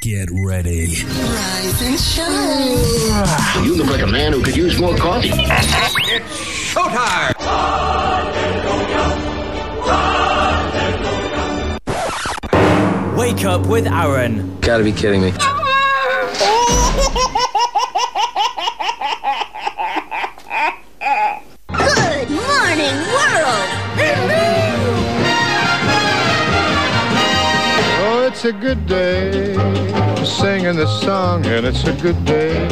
Get ready. Rise and shine. You look like a man who could use more coffee. Showtime! Wake up with Aaron. Gotta be kidding me. It's a good day for singing this song, and it's a good day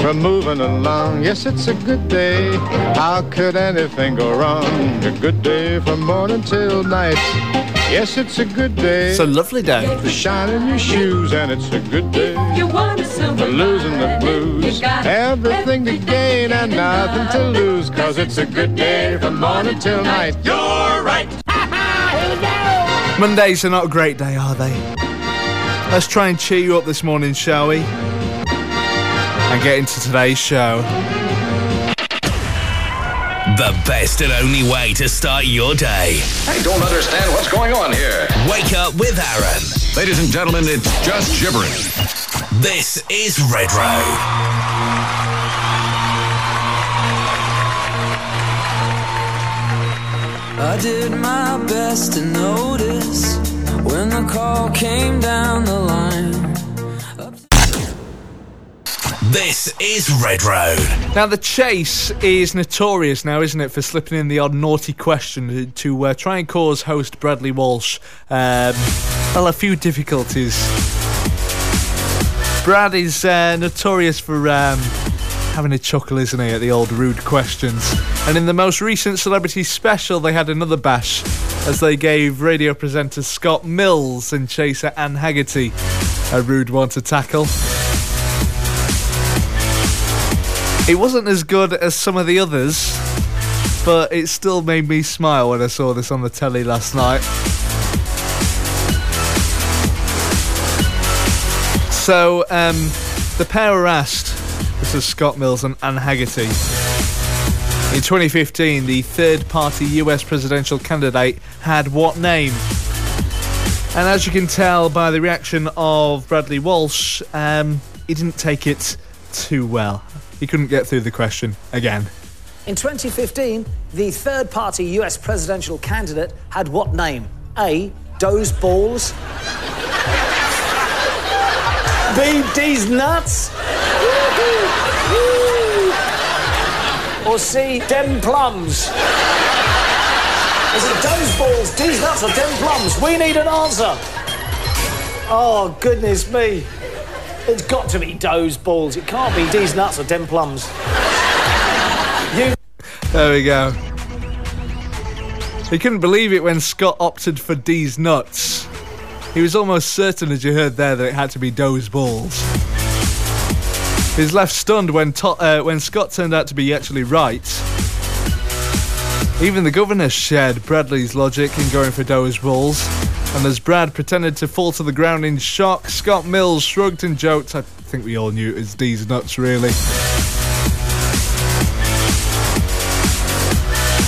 for moving along. Yes, it's a good day. How could anything go wrong? A good day from morning till night. Yes, it's a good day It's a lovely day. for shining your shoes, and it's a good day for losing the blues. Everything to gain and nothing to lose, cause it's a good day from morning till night. You're right! Mondays are not a great day, are they? Let's try and cheer you up this morning, shall we? And get into today's show. The best and only way to start your day. I don't understand what's going on here. Wake up with Aaron. Ladies and gentlemen, it's just gibberish. This is Red Road. I did my best to notice when the call came down the line. This is Red Road. Now, the chase is notorious now, isn't it, for slipping in the odd naughty question to uh, try and cause host Bradley Walsh, um, well, a few difficulties. Brad is uh, notorious for um, having a chuckle, isn't he, at the old rude questions. And in the most recent celebrity special, they had another bash as they gave radio presenter Scott Mills and chaser Anne Hegerty a rude one to tackle. It wasn't as good as some of the others, but it still made me smile when I saw this on the telly last night. So, um, the pair were asked, this is Scott Mills and Anne Hegerty. In 2015, the third party US presidential candidate had what name? And as you can tell by the reaction of Bradley Walsh, um, he didn't take it too well. He couldn't get through the question again. In 2015, the third party US presidential candidate had what name? A. Doe's balls. B. Deez Nuts. Or C. Dem plums. Is it Doe's balls, Deez Nuts, or Dem plums? We need an answer. Oh, goodness me. It's got to be Doe's balls. It can't be Deez Nuts or Dem plums. You There we go. He couldn't believe it when Scott opted for D's nuts. He was almost certain, as you heard there, that it had to be Doe's balls. Was left stunned when, to- uh, when Scott turned out to be actually right. Even the governor shared Bradley's logic in going for Doe's balls. And as Brad pretended to fall to the ground in shock, Scott Mills shrugged and joked. I think we all knew it was Deez Nuts, really.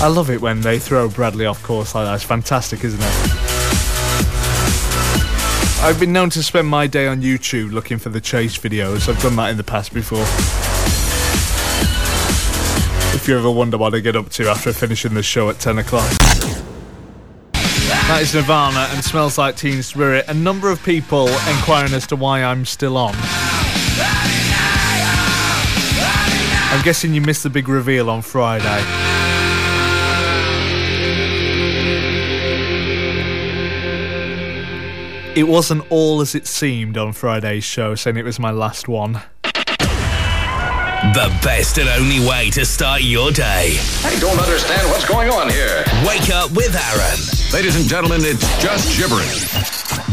I love it when they throw Bradley off course like that. It's fantastic, isn't it? I've been known to spend my day on YouTube looking for the chase videos. I've done that in the past before. If you ever wonder what I get up to after finishing the show at 10 o'clock. That is Nirvana and Smells Like Teen Spirit. A number of people inquiring as to why I'm still on. I'm guessing you missed the big reveal on Friday. It wasn't all as it seemed on Friday's show, saying it was my last one. The best and only way to start your day. I don't understand what's going on here. Wake up with Aaron. Ladies and gentlemen, it's just gibberish.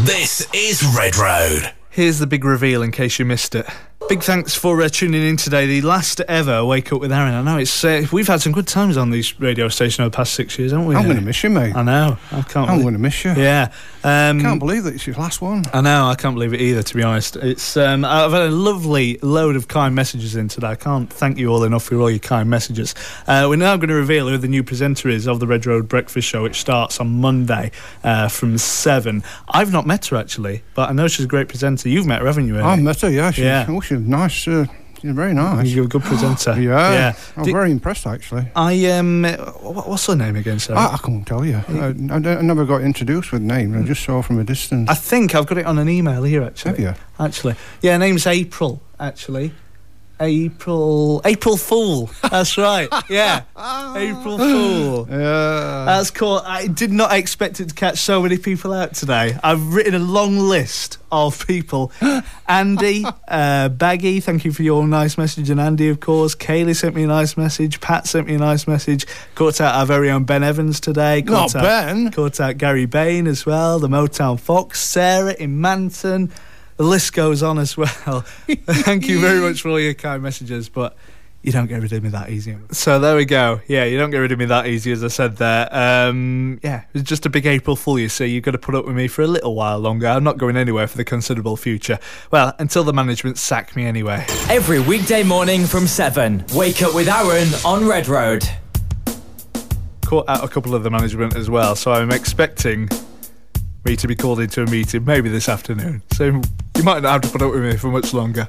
This is Red Road. Here's the big reveal in case you missed it. Big thanks for uh, tuning in today. The last ever Wake Up with Aaron. I know it's uh, we've had some good times on these radio stations over the past six years, haven't we? I'm going to miss you, mate. I know. I can't. I'm going to miss you. Yeah. Um, Can't believe that it's your last one. I know, I can't believe it either, to be honest. It's um, I've had a lovely load of kind messages in today. I can't thank you all enough for all your kind messages. Uh, we're now going to reveal who the new presenter is of the Red Road Breakfast Show, which starts on Monday uh, from 7. I've not met her, actually, but I know she's a great presenter. You've met her, haven't you? I met her, yeah. She's, Yeah. Oh, she's nice. Uh, she's very nice. You're a good presenter. Yeah. Yeah. I'm Did- very impressed, actually. I, um, what, what's her name again, sorry? I, I can't tell you. I, I, I never got introduced with names. I just saw from a distance. I think I've got it on an email here, actually. Have you? Actually. Yeah, her name's April, actually. April April Fool. That's right. Yeah. April Fool. Yeah. That's cool. I did not expect it to catch so many people out today. I've written a long list of people. Andy, uh, Baggy, thank you for your nice message. And Andy, of course. Kaylee sent me a nice message. Pat sent me a nice message. Caught out our very own Ben Evans today. Not out, Ben. Caught out Gary Bain as well. The Motown Fox. Sarah in Manton. The list goes on as well. thank you very much for all your kind messages. But you don't get rid of me that easy. So there we go. Yeah, you don't get rid of me that easy, as I said there. Um, yeah, it was just a big April Fool, you see. You've got to put up with me for a little while longer. I'm not going anywhere for the considerable future. Well, until the management sack me anyway. Every weekday morning from 7. Wake up with Aaron on Red Road. Caught out a couple of the management as well, so I'm expecting me to be called into a meeting maybe this afternoon. So you might not have to put up with me for much longer.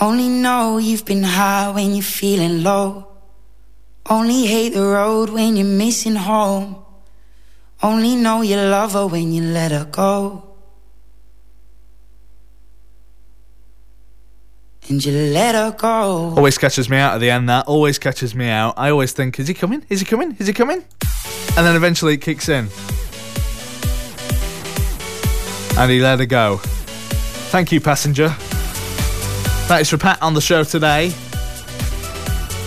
Only know you've been high when you're feeling low. Only hate the road when you're missing home. Only know you love her when you let her go. And you let her go. Always catches me out at the end, that. Always catches me out. I always think, is he coming? Is he coming? Is he coming? And then eventually it kicks in. And he let her go. Thank you, passenger. That is for Pat on the show today.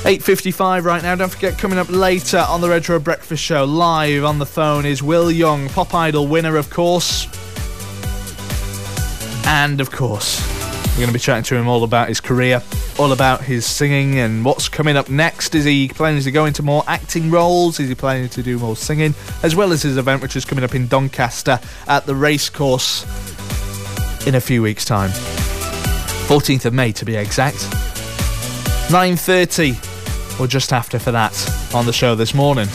8.55 right now. Don't forget, coming up later on the Red Road Breakfast Show, live on the phone is Will Young, Pop Idol winner, of course. And, of course, we're going to be chatting to him all about his career, all about his singing and what's coming up next. Is he planning to go into more acting roles? Is he planning to do more singing? As well as his event, which is coming up in Doncaster at the racecourse in a few weeks' time. 14th of May to be exact. 9.30 or just after for that on the show this morning.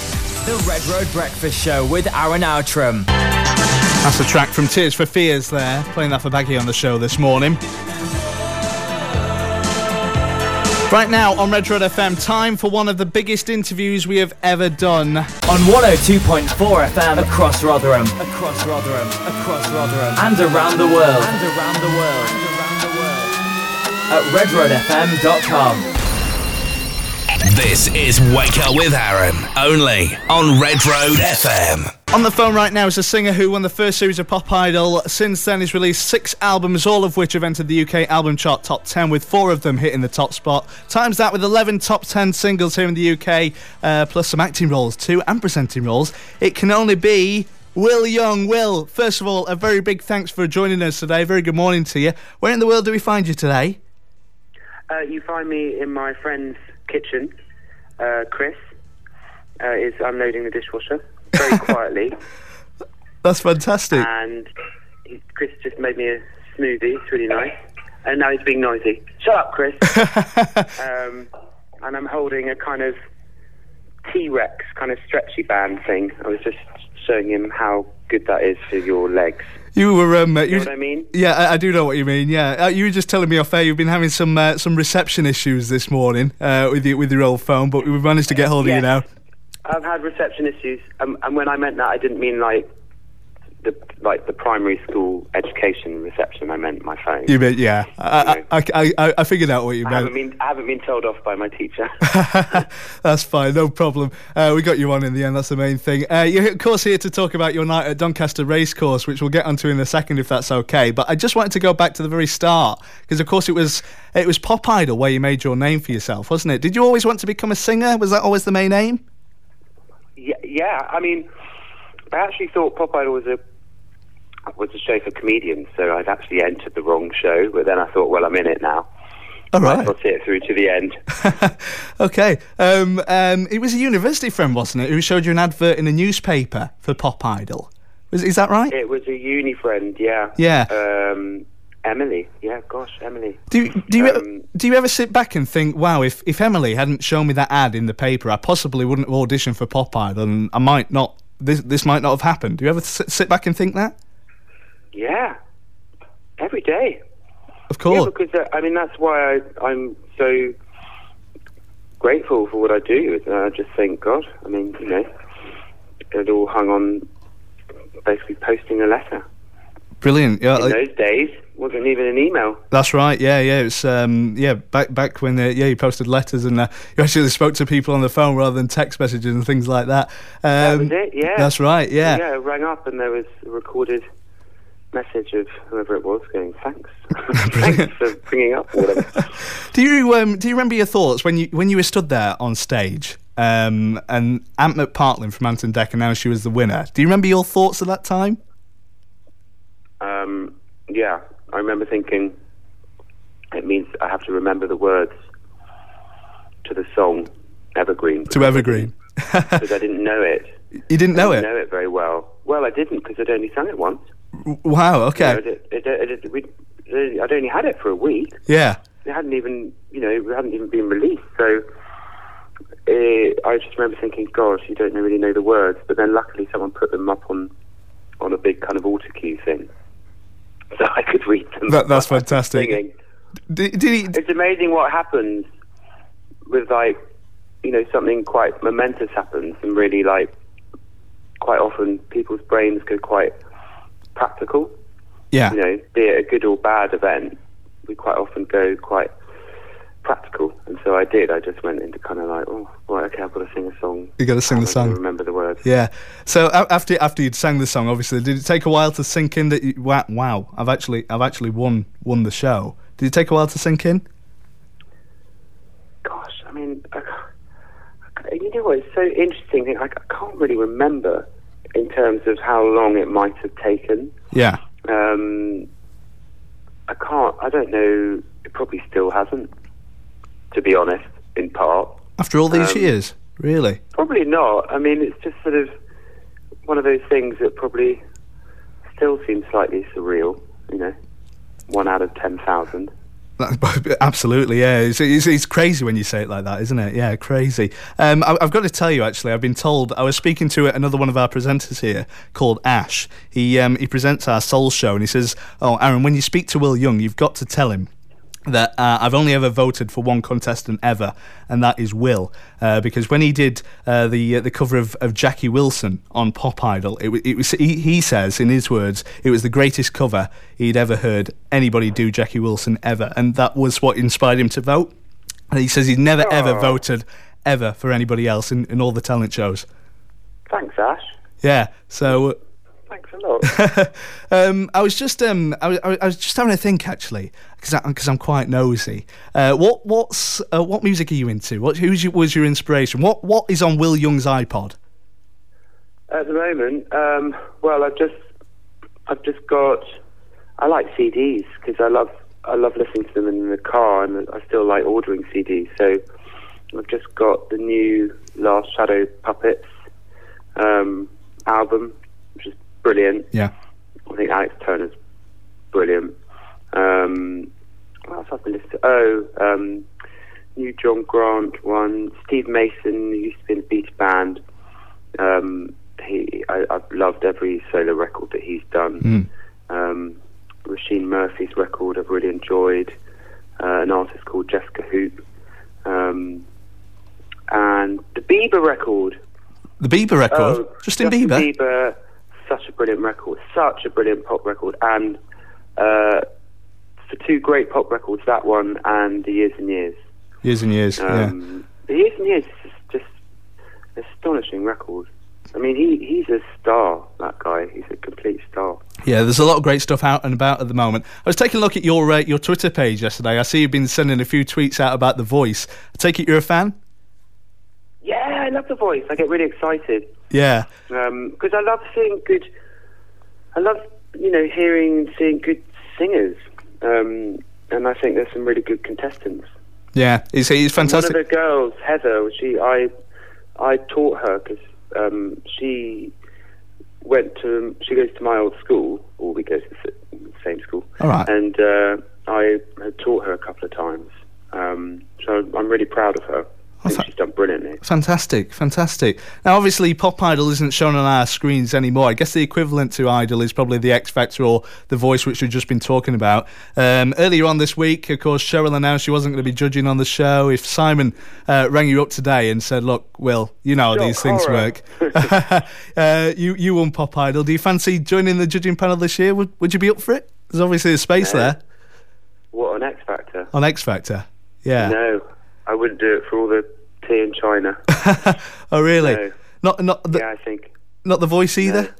The Red Road Breakfast Show with Aaron Outram. That's a track from Tears for Fears there, playing that for Baggy on the show this morning. Right now on Red Road FM, time for one of the biggest interviews we have ever done. On 102.4 FM across Rotherham. Across Rotherham. Across Rotherham. And around the world. And around the world. And around the world. At redroadfm.com. This is Wake Up with Aaron, only on Red Road FM. On the phone right now is a singer who won the first series of Pop Idol. Since then, he's released six albums, all of which have entered the UK album chart top 10, with four of them hitting the top spot. Times that with 11 top 10 singles here in the UK, uh, plus some acting roles too, and presenting roles. It can only be Will Young. Will, first of all, a very big thanks for joining us today. Very good morning to you. Where in the world do we find you today? Uh, you find me in my friend's kitchen. Uh, Chris uh, is unloading the dishwasher very quietly, That's fantastic. and he, Chris just made me a smoothie. It's really nice. And now he's being noisy. Shut up, Chris. um, and I'm holding a kind of T-Rex kind of stretchy band thing. I was just showing him how good that is for your legs. You were, um, You you know what I mean? Yeah, I, I do know what you mean. Yeah, uh, you were just telling me off air you've been having some uh, some reception issues this morning uh, with your with your old phone, but we've managed to get hold of you now. I've had reception issues, um, and when I meant that, I didn't mean like the like the primary school education reception. I meant my phone. You mean yeah? I, I, I, I, I figured out what you I haven't meant. been I haven't been told off by my teacher. That's fine, no problem. Uh, we got you on in the end. That's the main thing. Uh, you're of course here to talk about your night at Doncaster Racecourse, which we'll get onto in a second if that's okay. But I just wanted to go back to the very start because, of course, it was it was Pop Idol where you made your name for yourself, wasn't it? Did you always want to become a singer? Was that always the main aim? Yeah, I mean, I actually thought Pop Idol was a was a show for comedians, so I'd actually entered the wrong show. But then I thought, well, I'm in it now. All right. I'll see it through to the end. Okay. Um, um, it was a university friend, wasn't it, who showed you an advert in a newspaper for Pop Idol? Was, is that right? It was a uni friend, yeah. Yeah. Um, Emily, yeah, gosh, Emily. Do you, do you ever, Um, do you ever sit back and think, wow, if, if Emily hadn't shown me that ad in the paper, I possibly wouldn't have auditioned for Pop Idol, and I might not. This this might not have happened. Do you ever sit, sit back and think that? Yeah, every day. Of course. Yeah, because uh, I mean that's why I, I'm so grateful for what I do. uh, I just thank God, I mean, you know, it all hung on basically posting a letter. Brilliant. Yeah, In those days, wasn't even an email. That's right. Yeah, yeah. It's um, yeah. Back back when uh, yeah, you posted letters and uh, you actually spoke to people on the phone rather than text messages and things like that. Um, That was it. Yeah. That's right. Yeah. Yeah, it rang up and there was a recorded message of whoever it was going, "Thanks, thanks for bringing up whatever." Do you um, do you remember your thoughts when you when you were stood there on stage um, and Ant McPartlin from Ant and Dec announced you as the winner? Do you remember your thoughts at that time? Um, yeah, I remember thinking it means I have to remember the words to the song Evergreen To Evergreen. because I didn't know it. You didn't know I it. didn't know it very well. Well, I didn't because I'd only sung it once. Wow. Okay. You know, it, it, it, it, we, I'd only had it for a week. Yeah. It hadn't even, you know, it hadn't even been released. So uh, I just remember thinking, gosh, you don't really know the words. But then luckily someone put them up on on a big kind of auto cue thing, so I could read them. That, that's fantastic. Did, did he? It's amazing what happens with like, you know, something quite momentous happens, and really like, quite often people's brains go quite practical. Yeah. You know, be it a good or bad event, we quite often go quite practical, and so I did. I just went into kind of like, oh, right, okay, I've got to sing a song. You got to sing the I've got to song. Remember the words. Yeah. So after after you'd sang the song, obviously, did it take a while to sink in that? You, wow, wow, I've actually I've actually won won the show. Did it take a while to sink in? Gosh, I mean, I, I- you know what? It's so interesting. I, I can't really remember in terms of how long it might have taken. Yeah. Um, I can't. I don't know. It probably still hasn't. To be honest, in part, After all these Um, years, really? probably not. I mean, it's just sort of one of those things that probably still seems slightly surreal. You know, one out of ten thousand. Absolutely, yeah. It's, it's, it's crazy when you say it like that, isn't it? Yeah, crazy. Um, I, I've got to tell you, actually, I've been told. I was speaking to another one of our presenters here called Ash. He um, he presents our Soul Show, and he says, "Oh, Aaron, when you speak to Will Young, you've got to tell him." That uh, I've only ever voted for one contestant ever, and that is Will, uh, because when he did uh, the uh, the cover of, of Jackie Wilson on Pop Idol, it, it was he, he says in his words, it was the greatest cover he'd ever heard anybody do Jackie Wilson ever, and that was what inspired him to vote. And he says he's never ever Oh. voted ever for anybody else in, in all the talent shows. Thanks, Ash. Yeah, so Thanks a lot. um, I was just um, I was, I was- I was just having a think actually because because I'm quite nosy. Uh, what what's uh, what music are you into? What who's your, was your inspiration? What what is on Will Young's iPod? At the moment, um, well, I've just, I've just got. I like CDs because I love, I love listening to them in the car, and I still like ordering CDs. So, I've just got the new Last Shadow Puppets um, album, brilliant. Yeah. I think Alex Turner's brilliant. Um, what else have I been listening to? Oh, um, new John Grant one. Steve Mason, who used to be in the Beta Band. Um, he, I, I've loved every solo record that he's done. Um, Róisín Murphy's record I've really enjoyed. Uh, an artist called Jesca Hoop. Um, and the Bieber record. The Bieber record, Oh, Justin, Justin Bieber. Bieber, such a brilliant record, such a brilliant pop record, and uh, for two great pop records, that one and the Years and Years. Years and years. yeah. Um, The Years and Years is just an astonishing record. I mean, he he's a star. That guy, he's a complete star. Yeah, there's a lot of great stuff out and about at the moment. I was taking a look at your uh, your Twitter page yesterday. I see you've been sending a few tweets out about The Voice. I take it you're a fan. Yeah, I love the voice. I get really excited Yeah. Because I love seeing good. I love you know hearing and seeing good singers, um, and I think there's some really good contestants. Yeah. He's, he's fantastic. One of the girls, Heather, she I I taught her because um, she went to she goes to my old school, or we go to the same school. All right. And uh, I had taught her a couple of times, um, so I'm really proud of her. I think she's done brilliantly. Fantastic, fantastic. Now, obviously, Pop Idol isn't shown on our screens anymore. I guess the equivalent to Idol is probably the X Factor or The Voice, which we've just been talking about. Um, earlier on this week, of course, Cheryl announced she wasn't going to be judging on the show. If Simon uh, rang you up today and said, "Look, Will, you know how Shock these things horror. work. uh, you you won Pop Idol. Do you fancy joining the judging panel this year? Would Would you be up for it? There's obviously a space there What on X Factor! on X Factor. Yeah. No, I wouldn't do it for all the tea in China. Oh, really? No. Not not the yeah, I think. not the Voice either.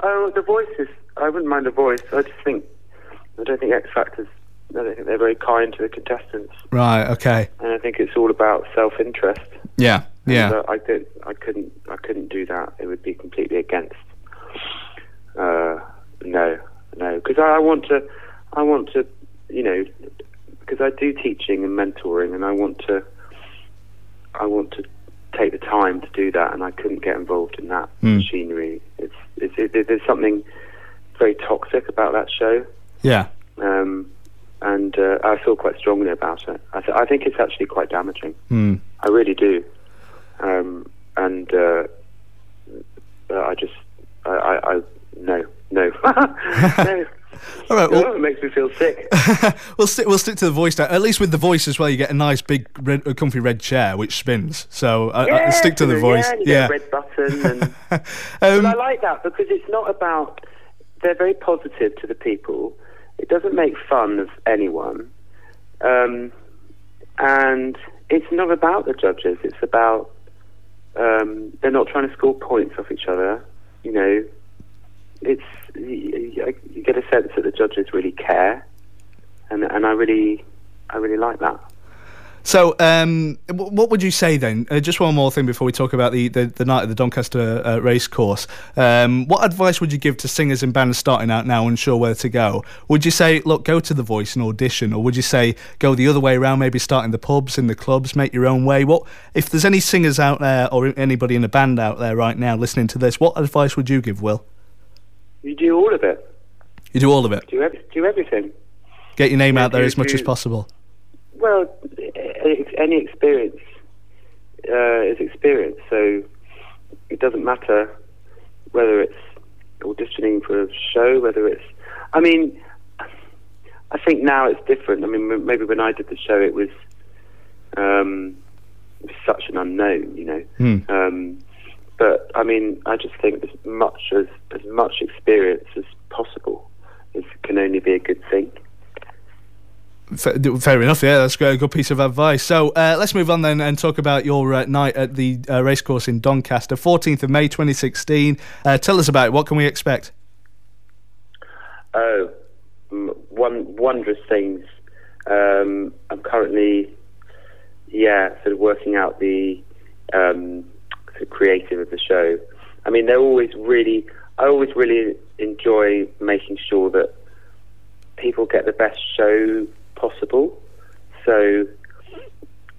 Oh, the voices. I wouldn't mind the voice. I just think I don't think X Factors. I don't think they're very kind to the contestants, Right. Okay. and I think it's all about self-interest. Yeah. Yeah. I don't. I couldn't. I couldn't do that. It would be completely against. Uh, no, no, because I, I want to. I want to. You know, because I do teaching and mentoring, and I want to. I want to take the time to do that, and I couldn't get involved in that Hmm. machinery. It's, it's it, there's something very toxic about that show, Yeah. um, and uh, I feel quite strongly about it. I, th- I think it's actually quite damaging. Hmm. I really do. Um, and uh, uh, I just, I, I, I no, no, no. All right. Oh, Well, it makes me feel sick. we'll stick. We'll stick to the voice. Now. At least with the voice as well, you get a nice big, red, uh, comfy red chair which spins. So I, I stick to the yeah, voice. get a red button, and Um, but I like that because it's not about. They're very positive to the people. It doesn't make fun of anyone, um, and it's not about the judges. It's about um, they're not trying to score points off each other. You know, it's you, get a sense that the judges really care, and and I really, I really like that. So, um, what would you say then? Uh, just one more thing before we talk about the, the, the night of the Doncaster uh, race course. Um, what advice would you give to singers and bands starting out now, unsure where to go? Would you say, look, go to the voice and audition, or would you say go the other way around, maybe start in the pubs, in the clubs, make your own way? What if there's any singers out there or anybody in a band out there right now listening to this? What advice would you give, Will? You do all of it. You do all of it. Do ev- do everything. Get your name Yeah, out there do- as much do- as possible. Well, any experience uh, is experience, so it doesn't matter whether it's auditioning for a show, whether it's. I mean, I think now it's different. I mean, maybe when I did the show, it was, um, it was such an unknown, you know. Hmm. Um, but I mean, I just think as much as as much experience as possible is can only be a good thing. Fair enough, yeah, that's a good piece of advice. So uh, let's move on then and talk about your uh, night at the uh, racecourse in Doncaster, 14th of May 2016. Uh, tell us about it. What can we expect? Oh, m- one wondrous things. Um, I'm currently, yeah, sort of working out the um, creative of the show. I mean, they're always really. I always really enjoy making sure that people get the best show possible. So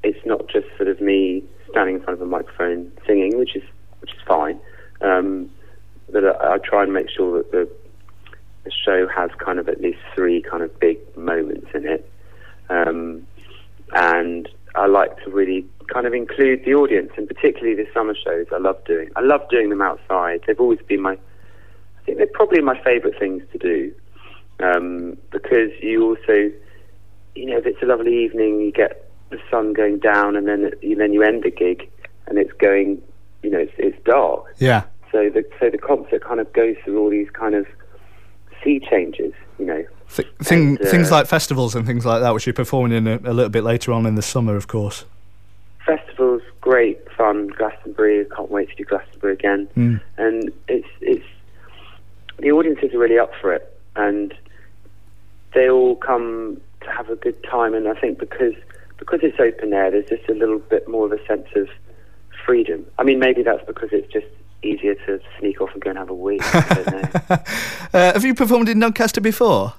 it's not just sort of me standing in front of a microphone singing, which is which is fine. Um, but I, I try and make sure that the the show has kind of at least three kind of big moments in it. Um, and I like to really kind of include the audience, and particularly the summer shows. I love doing. I love doing them outside. They've always been my. I think they're probably my favourite things to do, um, because you also, you know, if it's a lovely evening, you get the sun going down, and then it, then you end the gig, and it's going, you know, it's, it's dark. Yeah. So the so the concert kind of goes through all these kind of sea changes, you know. Th- thing, And, uh, things like festivals and things like that, which you're performing in a, a little bit later on in the summer, of course. festivals, great fun. Glastonbury, I can't wait to do Glastonbury again. Mm. And it's it's the audiences are really up for it, and they all come to have a good time. And I think because because it's open air, there's just a little bit more of a sense of freedom. I mean, maybe that's because it's just easier to sneak off and go and have a wee. I don't know. Uh, have you performed in Doncaster before?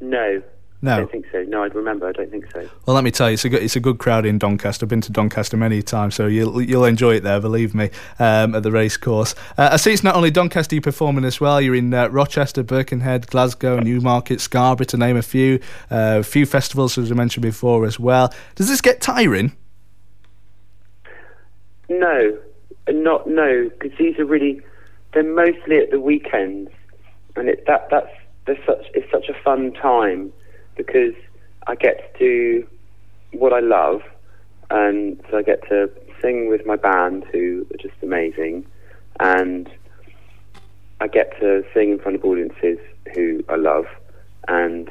no. No. I don't think so. No, I'd remember. I don't think so. Well, let me tell you, it's a good, it's a good crowd in Doncaster. I've been to Doncaster many times, so you'll you'll enjoy it there, believe me, um, at the racecourse. Uh, I see it's not only Doncaster you're performing as well. You're in uh, Rochester, Birkenhead, Glasgow, Newmarket, Scarborough, to name a few. Uh, a few festivals, as I mentioned before, as well. Does this get tiring? No, not no, because these are really they're mostly at the weekends, and it that that's such it's such a fun time because I get to do what I love, and so I get to sing with my band who are just amazing, and I get to sing in front of audiences who I love, and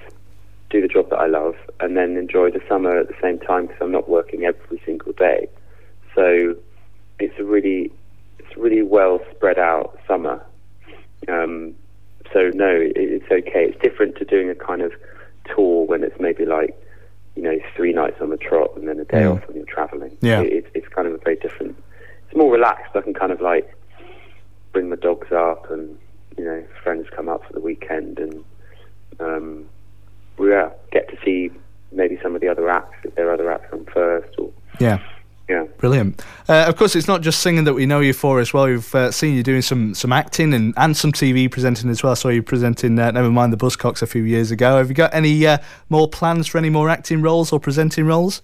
do the job that I love, and then enjoy the summer at the same time because I'm not working every single day. So it's a really it's really well spread out summer. Um, so no, it, it's okay. It's different to doing a kind of tour when it's maybe like you know three nights on the trot and then a day Mm. off when you're traveling. Yeah. it, it's it's kind of a very different. It's more relaxed. I can kind of like bring the dogs up and you know friends come up for the weekend and um, we uh, get to see maybe some of the other acts if there are other acts on first or Yeah. Yeah. Brilliant. Uh, of course, it's not just singing that we know you for as well. We've uh, seen you doing some some acting and, and some TV presenting as well. I saw you presenting uh, Nevermind the Buzzcocks a few years ago. Have you got any uh, more plans for any more acting roles or presenting roles?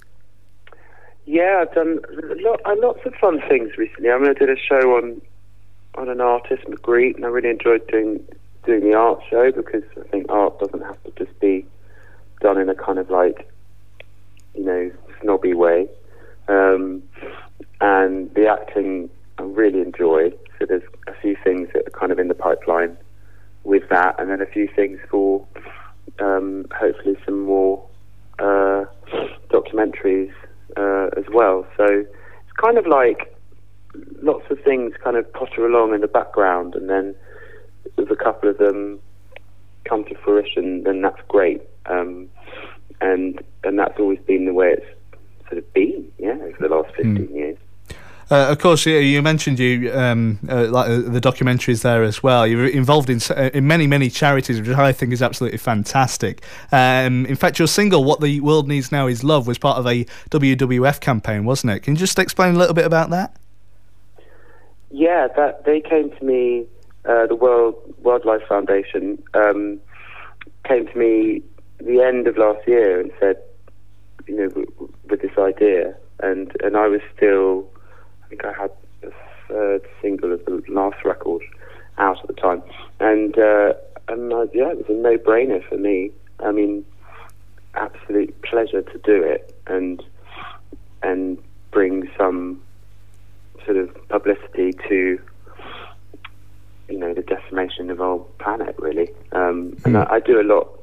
Yeah, I've done lot, uh, lots of fun things recently. I mean, I did a show on on an artist, Magritte, and I really enjoyed doing doing the art show because I think art doesn't have to just be done in a kind of like you know snobby way. Um, and the acting I really enjoy. So there's a few things that are kind of in the pipeline with that, and then a few things for um, hopefully some more uh, documentaries uh, as well. So it's kind of like lots of things kind of potter along in the background, and then if a couple of them come to fruition, then that's great. Um, and and that's always been the way it's sort of been, yeah, over the last 15 years. Uh, of course, you, you mentioned you um, uh, like uh, the documentaries there as well. You're involved in uh, in many many charities, which I think is absolutely fantastic. Um, in fact, your single "What the World Needs Now Is Love" was part of a WWF campaign, wasn't it? Can you just explain a little bit about that? Yeah, that they came to me. Uh, the World Wildlife Foundation um, came to me the end of last year and said, you know, w- w- with this idea, and and I was still, I think I had the third single of the last record out at the time, and uh, and uh, yeah, it was a no-brainer for me. I mean, absolute pleasure to do it, and and bring some sort of publicity to you know the decimation of our planet really. Um, and I, I do a lot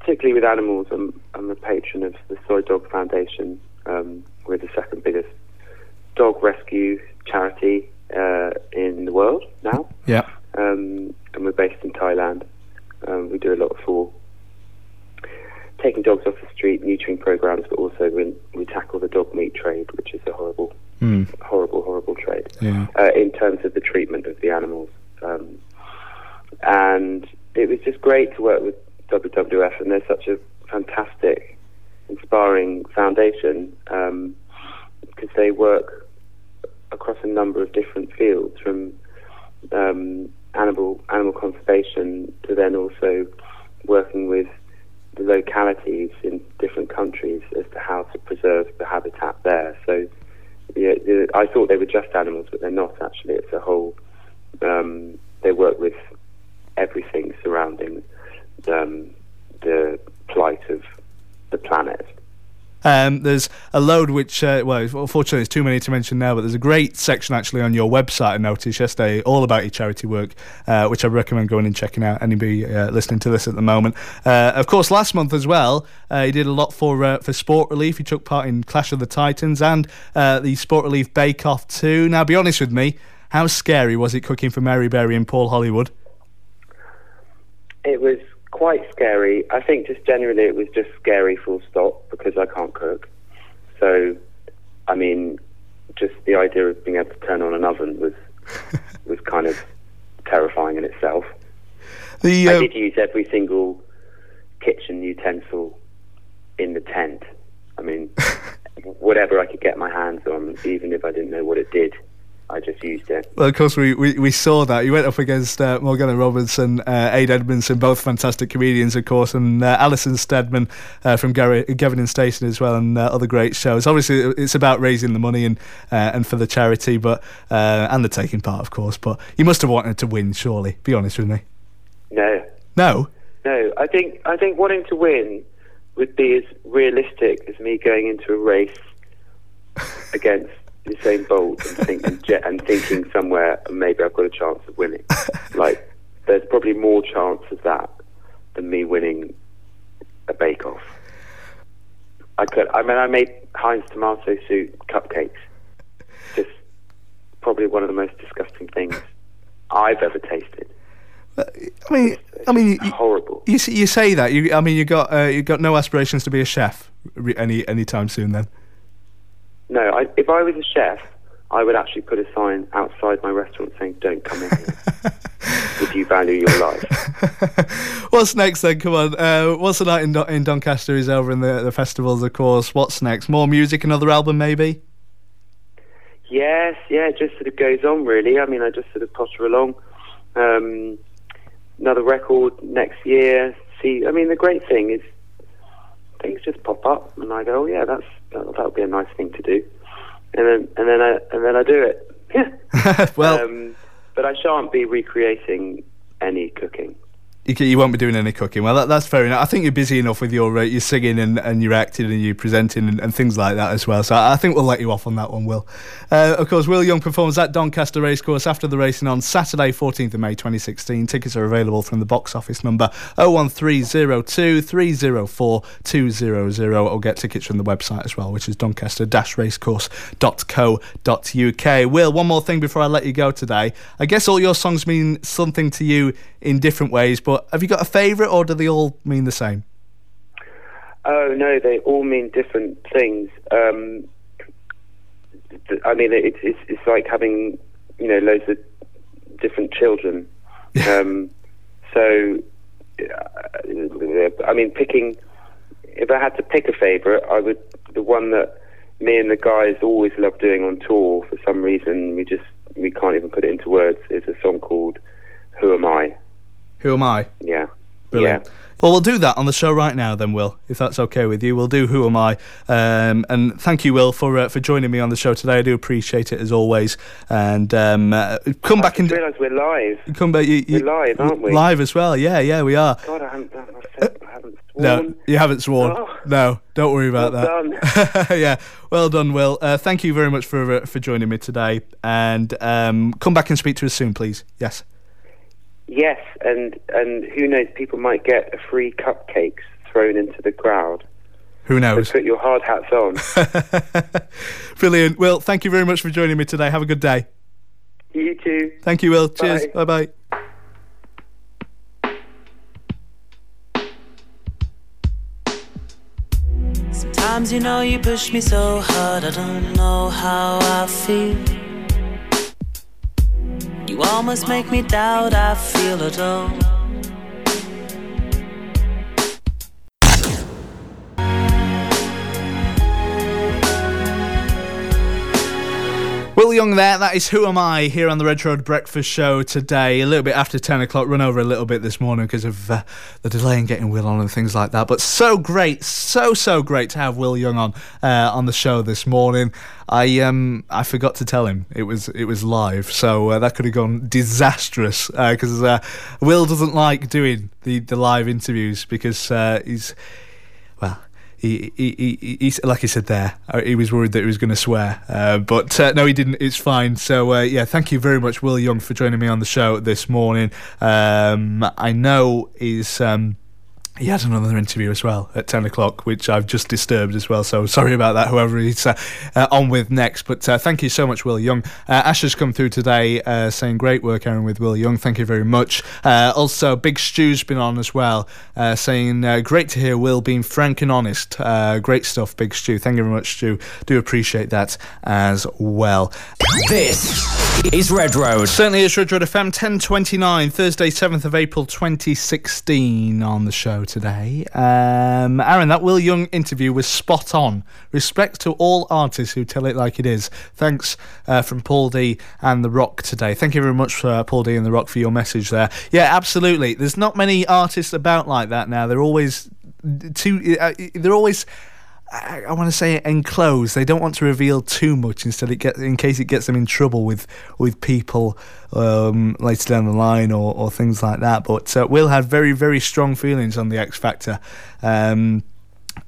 particularly with animals I'm, I'm a patron of the Soi Dog Foundation um, we're the second biggest dog rescue charity uh, in the world now Yeah. um, and we're based in Thailand um, we do a lot for taking dogs off the street, neutering programs, but also we, we tackle the dog meat trade, which is a horrible, Mm. horrible, horrible trade Yeah. uh, in terms of the treatment of the animals. Um, and it was just great to work with WWF, and they're such a fantastic, inspiring foundation um, because they work across a number of different fields, from um, animal animal conservation to then also working with the localities in different countries as to how to preserve the habitat there. So, yeah, I thought they were just animals, but they're not actually. It's a whole. Um, they work with everything surrounding um, the plight of the planet. Um, there's a load which, uh, well, unfortunately, it's too many to mention now, but there's a great section actually on your website I noticed yesterday, all about your charity work, uh, which I recommend going and checking out. Anybody uh, listening to this at the moment. Uh, of course, last month as well, uh, you did a lot for uh, for Sport Relief. You took part in Clash of the Titans and uh, the Sport Relief Bake Off too. Now, be honest with me, how scary was it cooking for Mary Berry and Paul Hollywood? It was quite scary. I think just generally it was just scary full stop because I can't cook. So, I mean, just the idea of being able to turn on an oven was was kind of terrifying in itself. The, I uh, did use every single kitchen utensil in the tent. I mean, whatever I could get my hands on, even if I didn't know what it did, I just used it. Well, of course, we, we, we saw that. You went up against uh, Morgana Robinson, uh, Ade Edmondson, both fantastic comedians, of course, and uh, Alison Steadman uh, from Gary, Gavin and Stacey as well, and uh, other great shows. Obviously, it's about raising the money and uh, and for the charity, but uh, and the taking part, of course. But you must have wanted to win, surely. Be honest with me. No, No. no. I think I think wanting to win would be as realistic as me going into a race against Usain Bolt and, think, and, je- and thinking somewhere maybe I've got a chance of winning. like, there's probably more chance of that than me winning a Bake Off. I could. I mean, I made Heinz tomato soup cupcakes. Just probably one of the most disgusting things I've ever tasted. I mean, I mean, you, horrible. You, you say that. You, I mean, you got uh, you got no aspirations to be a chef re- any any time soon. Then. No, I, if I was a chef, I would actually put a sign outside my restaurant saying, "Don't come in here if you value your life." What's next then? Come on. Uh, what's the night in, Don- in Doncaster is over in the the festivals, of course. What's next? More music, another album, maybe. Yes, yeah, it just sort of goes on really. I mean, I just sort of potter along. Um, another record next year. See, I mean, the great thing is things just pop up, and I go, "Oh yeah, that's that, that would be a nice thing to do," and then and then I and then I do it. Yeah. well, um, but I shan't be recreating any cooking. You, won't be doing any cooking. Well, that, that's fair enough. I think you're busy enough with your uh, your singing and, and your acting and your presenting and, and things like that as well. So I, I think we'll let you off on that one, Will. Uh, of course, Will Young performs at Doncaster Racecourse after the racing on Saturday, 14th of May 2016. Tickets are available from the box office number 01302 304 200 or get tickets from the website as well, which is doncaster-racecourse.co.uk. Will, one more thing before I let you go today. I guess all your songs mean something to you in different ways, but have you got a favourite or do they all mean the same? Oh no, they all mean different things. Um, th- I mean, it's it's it's like having you know loads of different children. um, so, uh, I mean, picking. If I had to pick a favourite, I would the one that me and the guys always love doing on tour. For some reason, we just we can't even put it into words. Is a song called "Who Am I." Who am I? Yeah. Brilliant. Well, we'll do that on the show right now, then, Will, if that's okay with you. We'll do Who Am I? Um, and thank you, Will, for uh, for joining me on the show today. I do appreciate it as always. And um, uh, come back and realise we're live. come back. You, you, We're live, aren't we? Live as well. Yeah, yeah, we are. God, I haven't, I haven't, I haven't No, you haven't sworn. Oh. No, don't worry about Well that. yeah, well done, Will. Uh, thank you very much for uh, for joining me today. And um, come back and speak to us soon, please. Yes. Yes, and and who knows? People might get free cupcakes thrown into the crowd. Who So knows? put your hard hats on. Brilliant. Will, thank you very much for joining me today. Have a good day. you too. Thank you, Will. Cheers. Bye. Bye bye. Sometimes you know you push me so hard, I don't know how I feel. You almost make me doubt I feel at all. Will Young there, that is Who Am I here on the Red Road Breakfast Show today. A little bit after 10 o'clock, run over a little bit this morning because of uh, the delay in getting Will on and things like that. But so great, so, so great to have Will Young on uh, on the show this morning. I um I forgot to tell him it was it was live, so uh, that could have gone disastrous because uh, Will doesn't like doing the, the live interviews because uh, he's well, he, he, he, he's like I said there, uh, he was worried that he was going to swear, uh, but uh, no, he didn't. It's fine. So uh, yeah, thank you very much, Will Young, for joining me on the show this morning. Um, I know he's. Um, he had another interview as well at 10 o'clock, which I've just disturbed as well. So sorry about that, whoever he's uh, uh, on with next. But uh, thank you so much, Will Young. Uh, Ash has come through today uh, saying, Great work, Aaron, with Will Young. Thank you very much. Uh, also, Big Stu's been on as well, saying, Great to hear Will being frank and honest. great stuff, Big Stu. Thank you very much, Stu. Do appreciate that as well. This is Red Road. Certainly is Red Road FM 1029, Thursday, 7th of April 2016 on the show today. Um, Aaron, that Will Young interview was spot on. Respect to all artists who tell it like it is. Thanks uh, from Paul D and The Rock today. Thank you very much, uh, Paul D and The Rock, for your message there. Yeah, absolutely. There's not many artists about like that now. They're always too. Uh, they're always. I, I want to say enclosed. They don't want to reveal too much instead it get in case it gets them in trouble with with people um, later down the line or, or things like that. But uh, Will had very very strong feelings on the X Factor. Um,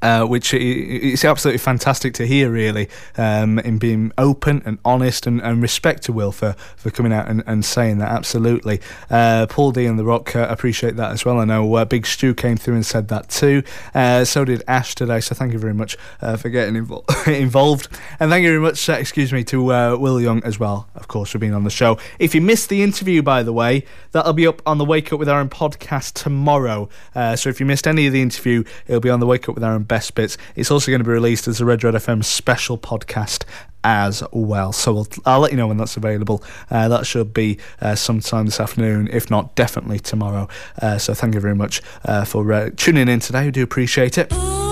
uh, which is absolutely fantastic to hear, really, um, in being open and honest and, and, respect to Will for, for coming out and, and saying that. Absolutely. Uh, Paul D and The Rock uh, appreciate that as well. I know uh, Big Stu came through and said that too. Uh, so did Ash today. So thank you very much uh, for getting invo- involved. And thank you very much, excuse me, to Will Young as well, of course, for being on the show. If you missed the interview, by the way, that'll be up on the Wake Up with Aaron podcast tomorrow. so if you missed any of the interview, it'll be on the Wake Up with Aaron best bits. It's also going to be released as a Red Road FM special podcast as well. So we'll, I'll let you know when that's available. Uh, that should be uh, sometime this afternoon, if not definitely tomorrow. Uh, so thank you very much uh, for uh, tuning in today. We do appreciate it. Ooh,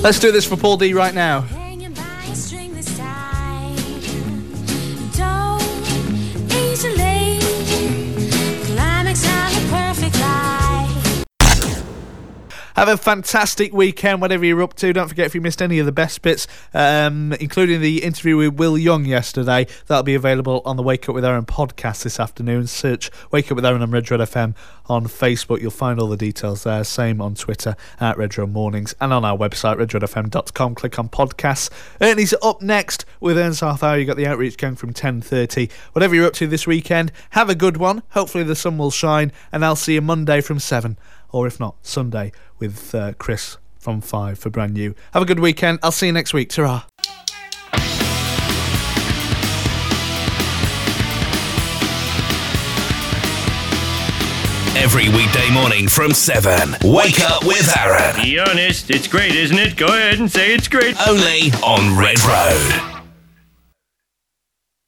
Let's do this for Paul D right now. Have a fantastic weekend, whatever you're up to. Don't forget if you missed any of the best bits, um, including the interview with Will Young yesterday, that'll be available on the Wake Up with Aaron podcast this afternoon. Search Wake Up with Aaron on Red Road FM on Facebook. You'll find all the details there. Same on Twitter at Red Road Mornings and on our website, redroadfm.com. Click on podcasts. Ernie's up next with Ern's Half Hour. you got the outreach going from 10.30. Whatever you're up to this weekend, have a good one. Hopefully the sun will shine and I'll see you Monday from 7 or if not, Sunday with uh, Chris from 5 for brand new. Have a good weekend. I'll see you next week. Ta Every weekday morning from 7. Wake up with Aaron. Be honest, it's great, isn't it? Go ahead and say it's great. Only on Red Road.